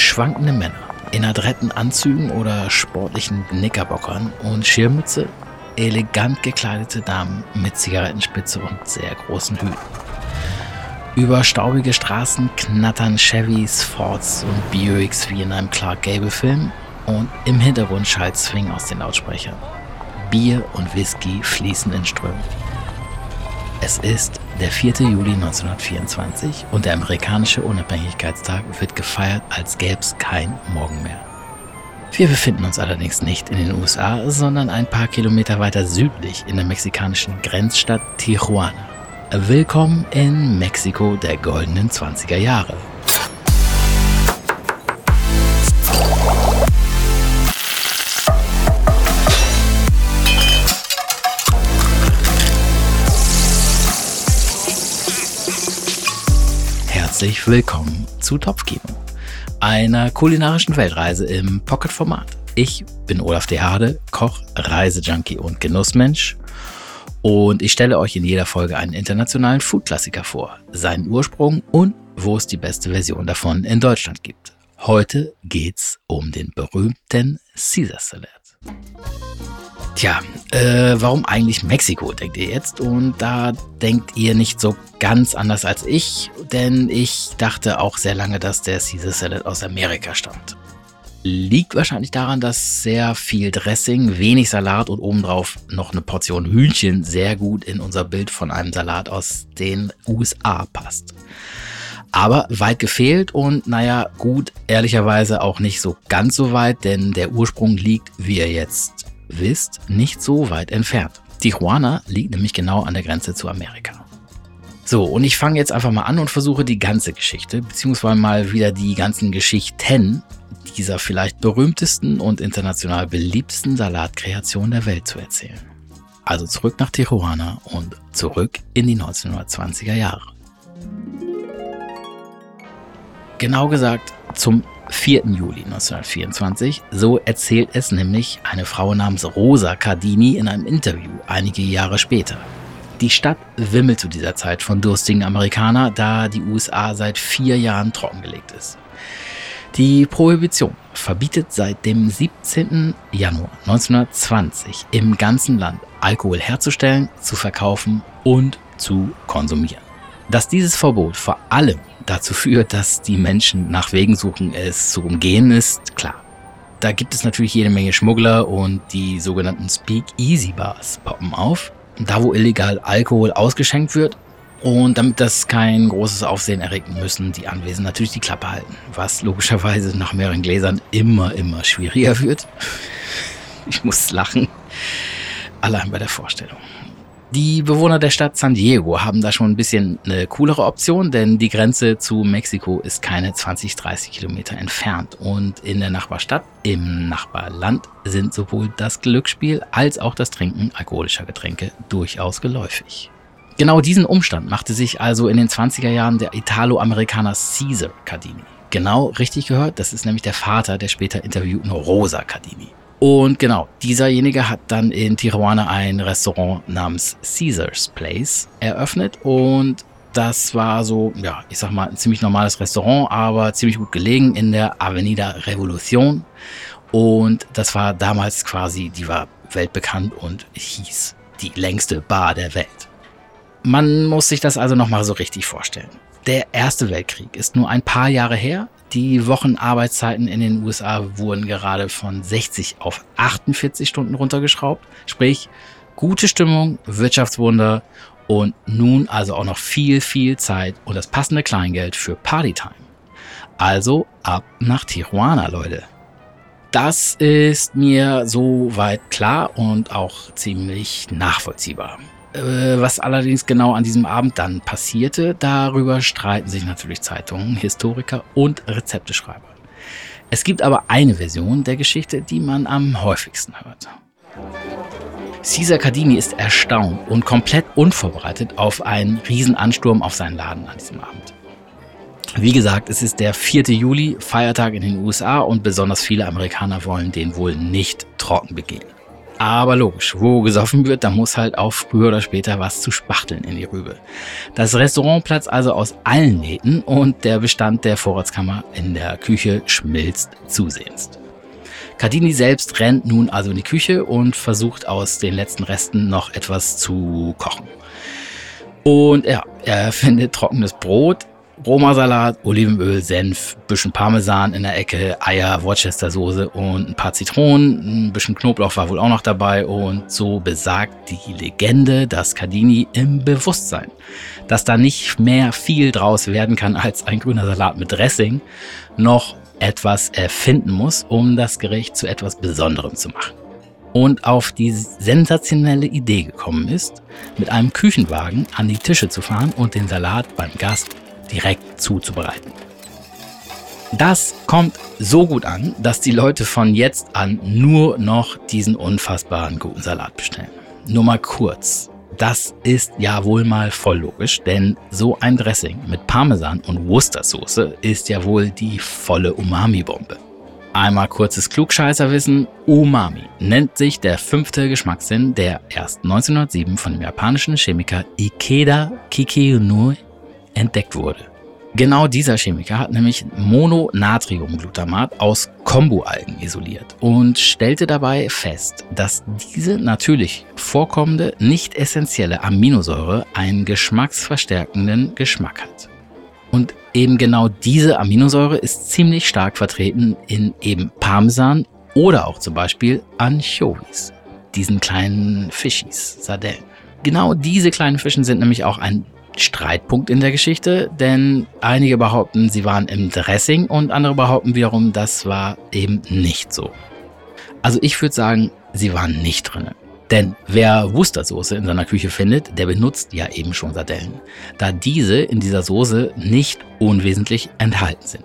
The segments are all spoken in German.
schwankende Männer in adretten Anzügen oder sportlichen Knickerbockern und Schirmmütze, elegant gekleidete Damen mit Zigarettenspitze und sehr großen Hüten. Über staubige Straßen knattern Chevys, Fords und Buicks wie in einem Clark Gable-Film und im Hintergrund schallt Swing aus den Lautsprechern. Bier und Whisky fließen in Strömen. Es ist der 4. Juli 1924 und der amerikanische Unabhängigkeitstag wird gefeiert, als gäbe es kein Morgen mehr. Wir befinden uns allerdings nicht in den USA, sondern ein paar Kilometer weiter südlich in der mexikanischen Grenzstadt Tijuana. Willkommen in Mexiko der goldenen 20er Jahre. Herzlich willkommen zu Topfkino, einer kulinarischen Weltreise im Pocket-Format. Ich bin Olaf De Hade, Koch, Reisejunkie und Genussmensch. Und ich stelle euch in jeder Folge einen internationalen Food-Klassiker vor, seinen Ursprung und wo es die beste Version davon in Deutschland gibt. Heute geht's um den berühmten Caesar Salad. Tja, äh, warum eigentlich Mexiko, denkt ihr jetzt? Und da denkt ihr nicht so ganz anders als ich, denn ich dachte auch sehr lange, dass der Caesar Salad aus Amerika stammt. Liegt wahrscheinlich daran, dass sehr viel Dressing, wenig Salat und obendrauf noch eine Portion Hühnchen sehr gut in unser Bild von einem Salat aus den USA passt. Aber weit gefehlt und naja, gut, ehrlicherweise auch nicht so ganz so weit, denn der Ursprung liegt, wie ihr jetzt wisst, nicht so weit entfernt. Tijuana liegt nämlich genau an der Grenze zu Amerika. So, und ich fange jetzt einfach mal an und versuche die ganze Geschichte, beziehungsweise mal wieder die ganzen Geschichten dieser vielleicht berühmtesten und international beliebtesten Salatkreation der Welt zu erzählen. Also zurück nach Tijuana und zurück in die 1920er Jahre. Genau gesagt zum 4. Juli 1924. So erzählt es nämlich eine Frau namens Rosa Cardini in einem Interview einige Jahre später. Die Stadt wimmelt zu dieser Zeit von durstigen Amerikanern, da die USA seit vier Jahren trockengelegt ist. Die Prohibition verbietet seit dem 17. Januar 1920 im ganzen Land Alkohol herzustellen, zu verkaufen und zu konsumieren. Dass dieses Verbot vor allem dazu führt, dass die Menschen nach Wegen suchen, es zu umgehen, ist klar. Da gibt es natürlich jede Menge Schmuggler und die sogenannten Speak-Easy-Bars poppen auf. Da, wo illegal Alkohol ausgeschenkt wird. Und damit das kein großes Aufsehen erregt, müssen die Anwesenden natürlich die Klappe halten. Was logischerweise nach mehreren Gläsern immer, immer schwieriger wird. Ich muss lachen. Allein bei der Vorstellung. Die Bewohner der Stadt San Diego haben da schon ein bisschen eine coolere Option, denn die Grenze zu Mexiko ist keine 20, 30 Kilometer entfernt. Und in der Nachbarstadt, im Nachbarland, sind sowohl das Glücksspiel als auch das Trinken alkoholischer Getränke durchaus geläufig. Genau diesen Umstand machte sich also in den 20er Jahren der Italo-Amerikaner Caesar Cardini. Genau richtig gehört, das ist nämlich der Vater der später interviewten Rosa Cardini. Und genau, dieserjenige hat dann in Tijuana ein Restaurant namens Caesar's Place eröffnet und das war so, ja, ich sag mal, ein ziemlich normales Restaurant, aber ziemlich gut gelegen in der Avenida Revolution. Und das war damals quasi, die war weltbekannt und hieß die längste Bar der Welt. Man muss sich das also nochmal so richtig vorstellen. Der Erste Weltkrieg ist nur ein paar Jahre her. Die Wochenarbeitszeiten in den USA wurden gerade von 60 auf 48 Stunden runtergeschraubt. Sprich, gute Stimmung, Wirtschaftswunder und nun also auch noch viel, viel Zeit und das passende Kleingeld für Partytime. Also ab nach Tijuana, Leute. Das ist mir soweit klar und auch ziemlich nachvollziehbar. Äh, was allerdings genau an diesem Abend dann passierte, darüber streiten sich natürlich Zeitungen, Historiker und Rezepteschreiber. Es gibt aber eine Version der Geschichte, die man am häufigsten hört. Caesar Cardini ist erstaunt und komplett unvorbereitet auf einen Riesenansturm auf seinen Laden an diesem Abend. Wie gesagt, es ist der 4. Juli, Feiertag in den USA und besonders viele Amerikaner wollen den wohl nicht trocken begehen. Aber logisch, wo gesoffen wird, da muss halt auch früher oder später was zu spachteln in die Rübe. Das Restaurant platzt also aus allen Nähten und der Bestand der Vorratskammer in der Küche schmilzt zusehends. Cardini selbst rennt nun also in die Küche und versucht aus den letzten Resten noch etwas zu kochen. Und ja, er findet trockenes Brot, Roma-Salat, Olivenöl, Senf, bisschen Parmesan in der Ecke, Eier, Worcestersoße und ein paar Zitronen, ein bisschen Knoblauch war wohl auch noch dabei und so besagt die Legende, dass Cardini im Bewusstsein, dass da nicht mehr viel draus werden kann als ein grüner Salat mit Dressing, noch etwas erfinden muss, um das Gericht zu etwas Besonderem zu machen. Und auf die sensationelle Idee gekommen ist, mit einem Küchenwagen an die Tische zu fahren und den Salat beim Gast direkt zuzubereiten. Das kommt so gut an, dass die Leute von jetzt an nur noch diesen unfassbaren guten Salat bestellen. Nur mal kurz. Das ist ja wohl mal voll logisch, denn so ein Dressing mit Parmesan und Worcestersoße ist ja wohl die volle Umami-Bombe. Einmal kurzes Klugscheißerwissen. Umami nennt sich der fünfte Geschmackssinn, der erst 1907 von dem japanischen Chemiker Ikeda Kikiunui entdeckt wurde. Genau dieser Chemiker hat nämlich Mononatriumglutamat aus Kombu-Algen isoliert und stellte dabei fest, dass diese natürlich vorkommende, nicht essentielle Aminosäure einen geschmacksverstärkenden Geschmack hat. Und eben genau diese Aminosäure ist ziemlich stark vertreten in eben Parmesan oder auch zum Beispiel Anchovies, diesen kleinen Fischis, Sardellen. Genau diese kleinen Fischen sind nämlich auch ein Streitpunkt in der Geschichte, denn einige behaupten, sie waren im Dressing und andere behaupten wiederum, das war eben nicht so. Also ich würde sagen, sie waren nicht drin. Denn wer Worcestersoße in seiner Küche findet, der benutzt ja eben schon Sardellen, da diese in dieser Soße nicht unwesentlich enthalten sind.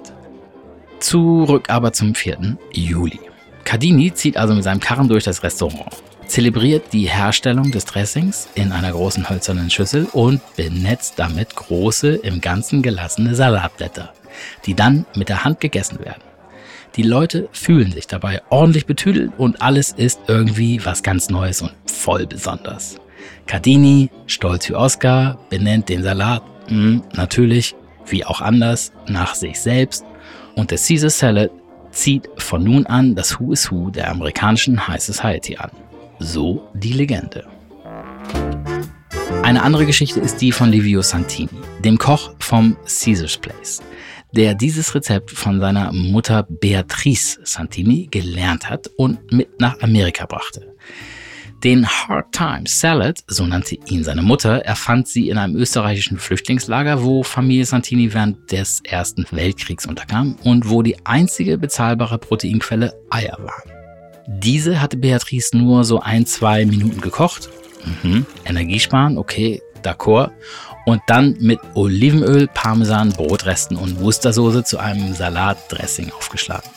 Zurück aber zum 4. Juli. Cardini zieht also mit seinem Karren durch das Restaurant zelebriert die Herstellung des Dressings in einer großen hölzernen Schüssel und benetzt damit große, im Ganzen gelassene Salatblätter, die dann mit der Hand gegessen werden. Die Leute fühlen sich dabei ordentlich betüdelt und alles ist irgendwie was ganz Neues und voll besonders. Cardini, stolz wie Oscar, benennt den Salat, mh, hm, natürlich, wie auch anders, nach sich selbst und der Caesar Salad zieht von nun an das Who is Who der amerikanischen High Society an. So die Legende. Eine andere Geschichte ist die von Livio Santini, dem Koch vom Caesar's Place, der dieses Rezept von seiner Mutter Beatrice Santini gelernt hat und mit nach Amerika brachte. Den Hard Time Salad, so nannte ihn seine Mutter, erfand sie in einem österreichischen Flüchtlingslager, wo Familie Santini während des Ersten Weltkriegs unterkam und wo die einzige bezahlbare Proteinquelle Eier waren. Diese hatte Beatrice nur so ein, zwei Minuten gekocht. Mhm. Energiesparen, okay, d'accord. Und dann mit Olivenöl, Parmesan, Brotresten und Wustersoße zu einem Salatdressing aufgeschlagen.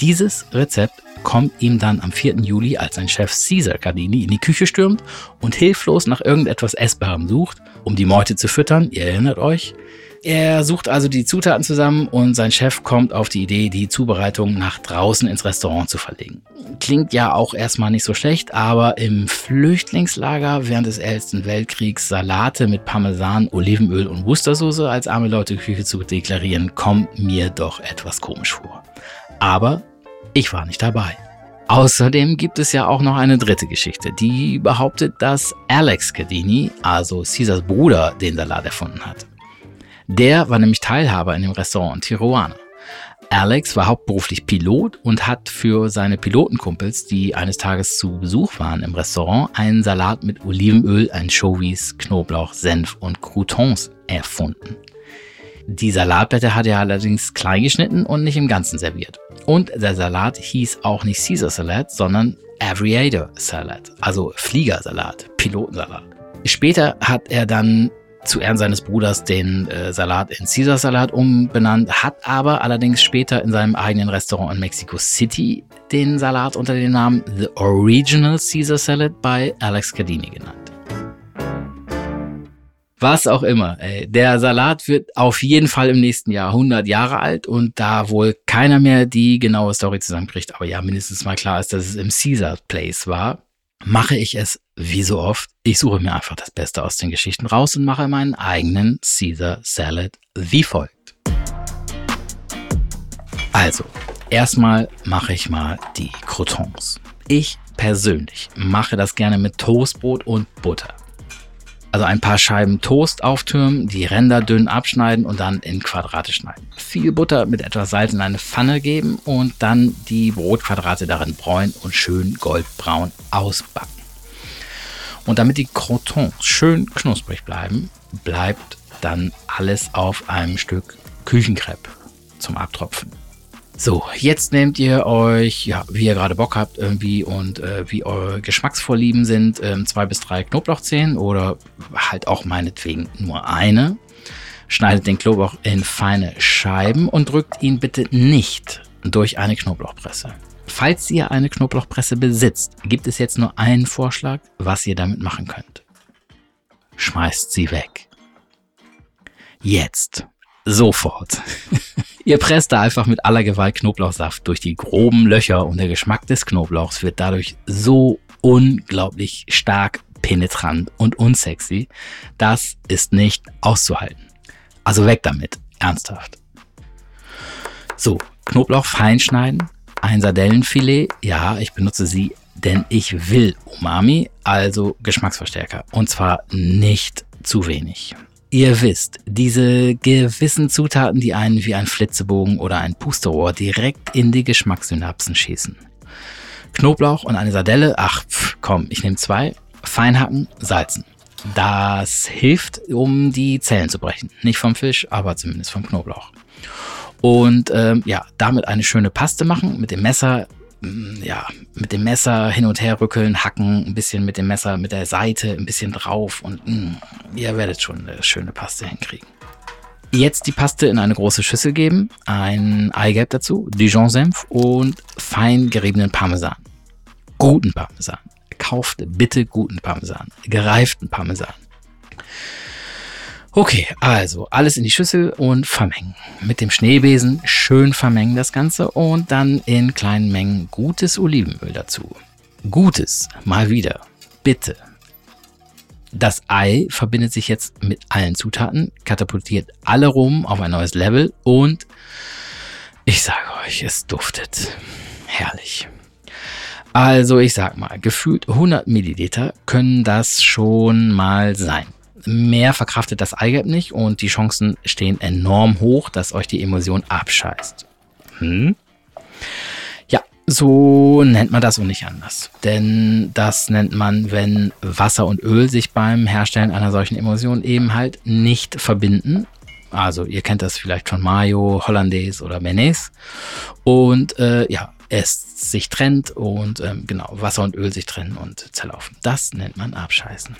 Dieses Rezept kommt ihm dann am 4. Juli, als sein Chef Caesar Cardini in die Küche stürmt und hilflos nach irgendetwas Essbarem sucht, um die Meute zu füttern. Ihr erinnert euch? Er sucht also die Zutaten zusammen und sein Chef kommt auf die Idee, die Zubereitung nach draußen ins Restaurant zu verlegen. Klingt ja auch erstmal nicht so schlecht, aber im Flüchtlingslager während des Ersten Weltkriegs Salate mit Parmesan, Olivenöl und Wustersoße als arme Leute Küche zu deklarieren, kommt mir doch etwas komisch vor. Aber ich war nicht dabei. Außerdem gibt es ja auch noch eine dritte Geschichte, die behauptet, dass Alex Cadini, also Caesars Bruder, den Salat erfunden hat. Der war nämlich Teilhaber in dem Restaurant in Tijuana. Alex war hauptberuflich Pilot und hat für seine Pilotenkumpels, die eines Tages zu Besuch waren im Restaurant, einen Salat mit Olivenöl, Anchovies, Knoblauch, Senf und Croutons erfunden. Die Salatblätter hat er allerdings klein geschnitten und nicht im Ganzen serviert. Und der Salat hieß auch nicht Caesar Salad, sondern Aviator Salad, also Fliegersalat, Pilotensalat. Später hat er dann zu Ehren seines Bruders den äh, Salat in Caesar Salat umbenannt, hat aber allerdings später in seinem eigenen Restaurant in Mexico City den Salat unter dem Namen The Original Caesar Salad bei Alex Cardini genannt. Was auch immer. Ey. Der Salat wird auf jeden Fall im nächsten Jahr 100 Jahre alt und da wohl keiner mehr die genaue Story zusammenkriegt, aber ja, mindestens mal klar ist, dass es im Caesar Place war, mache ich es wie so oft. Ich suche mir einfach das Beste aus den Geschichten raus und mache meinen eigenen Caesar Salad wie folgt. Also, erstmal mache ich mal die Croutons. Ich persönlich mache das gerne mit Toastbrot und Butter. Also ein paar Scheiben Toast auftürmen, die Ränder dünn abschneiden und dann in Quadrate schneiden. Viel Butter mit etwas Salz in eine Pfanne geben und dann die Brotquadrate darin bräunen und schön goldbraun ausbacken. Und damit die Croutons schön knusprig bleiben, bleibt dann alles auf einem Stück Küchenkrepp zum Abtropfen. So, jetzt nehmt ihr euch, ja, wie ihr gerade Bock habt irgendwie und äh, wie eure Geschmacksvorlieben sind, ähm, zwei bis drei Knoblauchzehen oder halt auch meinetwegen nur eine. Schneidet den Knoblauch in feine Scheiben und drückt ihn bitte nicht durch eine Knoblauchpresse. Falls ihr eine Knoblauchpresse besitzt, gibt es jetzt nur einen Vorschlag, was ihr damit machen könnt. Schmeißt sie weg. Jetzt. Sofort. Ihr presst da einfach mit aller Gewalt Knoblauchsaft durch die groben Löcher und der Geschmack des Knoblauchs wird dadurch so unglaublich stark penetrant und unsexy. Das ist nicht auszuhalten. Also weg damit. Ernsthaft. So, Knoblauch fein schneiden. Ein Sardellenfilet. Ja, ich benutze sie, denn ich will Umami, also Geschmacksverstärker. Und zwar nicht zu wenig. Ihr wisst, diese gewissen Zutaten, die einen wie ein Flitzebogen oder ein Pusterrohr direkt in die Geschmackssynapsen schießen. Knoblauch und eine Sardelle, ach pff, komm, ich nehme zwei, feinhacken, salzen. Das hilft, um die Zellen zu brechen. Nicht vom Fisch, aber zumindest vom Knoblauch. Und ähm, ja, damit eine schöne Paste machen, mit dem Messer ja, mit dem Messer hin und her rückeln, hacken, ein bisschen mit dem Messer, mit der Seite, ein bisschen drauf und mh, mm, ihr werdet schon eine schöne Paste hinkriegen. Jetzt die Paste in eine große Schüssel geben, ein Eigelb dazu, Dijon-Senf und fein geriebenen Parmesan. Guten Parmesan. Kauft bitte guten Parmesan. Gereiften Parmesan. Okay, also alles in die Schüssel und vermengen. Mit dem Schneebesen schön vermengen das Ganze und dann in kleinen Mengen gutes Olivenöl dazu. Gutes, mal wieder. Bitte. Das Ei verbindet sich jetzt mit allen Zutaten, katapultiert alle rum auf ein neues Level und ich sage euch, es duftet. Herrlich. Also ich sag mal, gefühlt 100 Milliliter können das schon mal sein mehr verkraftet das Eigelb nicht und die Chancen stehen enorm hoch, dass euch die Emulsion abscheißt. Hm? Ja, so nennt man das und nicht anders. Denn das nennt man, wenn Wasser und Öl sich beim Herstellen einer solchen Emulsion eben halt nicht verbinden. Also ihr kennt das vielleicht von Mayo, Hollandaise oder Mayonnaise. Und äh, ja, es sich trennt und ähm, genau, Wasser und Öl sich trennen und zerlaufen. Das nennt man Abscheißen.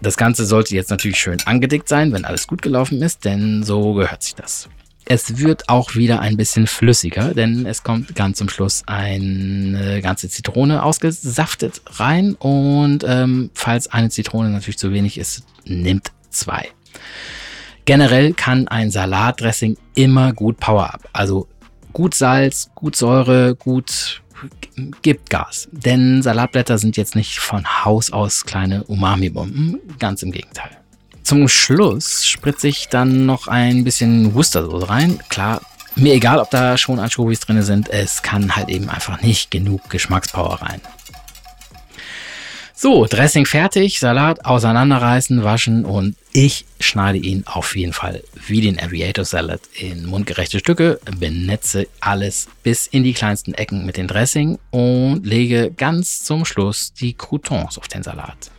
Das Ganze sollte jetzt natürlich schön angedickt sein, wenn alles gut gelaufen ist, denn so gehört sich das. Es wird auch wieder ein bisschen flüssiger, denn es kommt ganz zum Schluss eine ganze Zitrone ausgesaftet rein und ähm, falls eine Zitrone natürlich zu wenig ist, nimmt zwei. Generell kann ein Salatdressing immer gut Power up, also gut Salz, gut Säure, gut gibt Gas. Denn Salatblätter sind jetzt nicht von Haus aus kleine Umami-Bomben, ganz im Gegenteil. Zum Schluss spritze ich dann noch ein bisschen Worcestersoße rein. Klar, mir egal, ob da schon Anchovies drin sind, es kann halt eben einfach nicht genug Geschmackspower rein. So, Dressing fertig, Salat auseinanderreißen, waschen und ich schneide ihn auf jeden Fall wie den Aviator Salad in mundgerechte Stücke, benetze alles bis in die kleinsten Ecken mit dem Dressing und lege ganz zum Schluss die Croutons auf den Salat.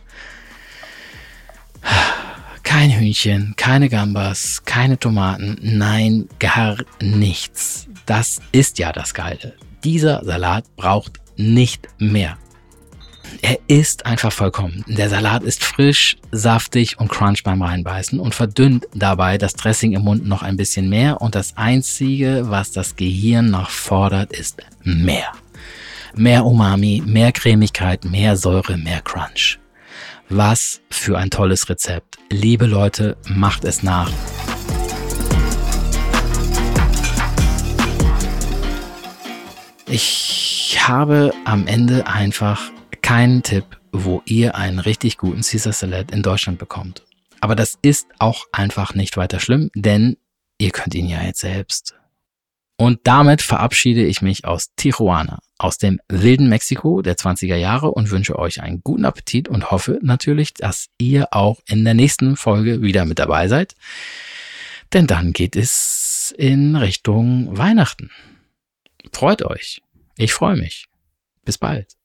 Kein Hühnchen, keine Gambas, keine Tomaten, nein, gar nichts. Das ist ja das Geile. Dieser Salat braucht nicht mehr. Er ist einfach vollkommen. Der Salat ist frisch, saftig und crunch beim Reinbeißen und verdünnt dabei das Dressing im Mund noch ein bisschen mehr und das Einzige, was das Gehirn noch fordert, ist mehr. Mehr Umami, mehr Cremigkeit, mehr Säure, mehr Crunch. Was für ein tolles Rezept. Liebe Leute, macht es nach. Ich habe am Ende einfach keinen Tipp, wo ihr einen richtig guten Caesar Salad in Deutschland bekommt. Aber das ist auch einfach nicht weiter schlimm, denn ihr könnt ihn ja jetzt selbst. Und damit verabschiede ich mich aus Tijuana, aus dem wilden Mexiko der 20er Jahre und wünsche euch einen guten Appetit und hoffe natürlich, dass ihr auch in der nächsten Folge wieder mit dabei seid. Denn dann geht es in Richtung Weihnachten. Freut euch. Ich freue mich. Bis bald.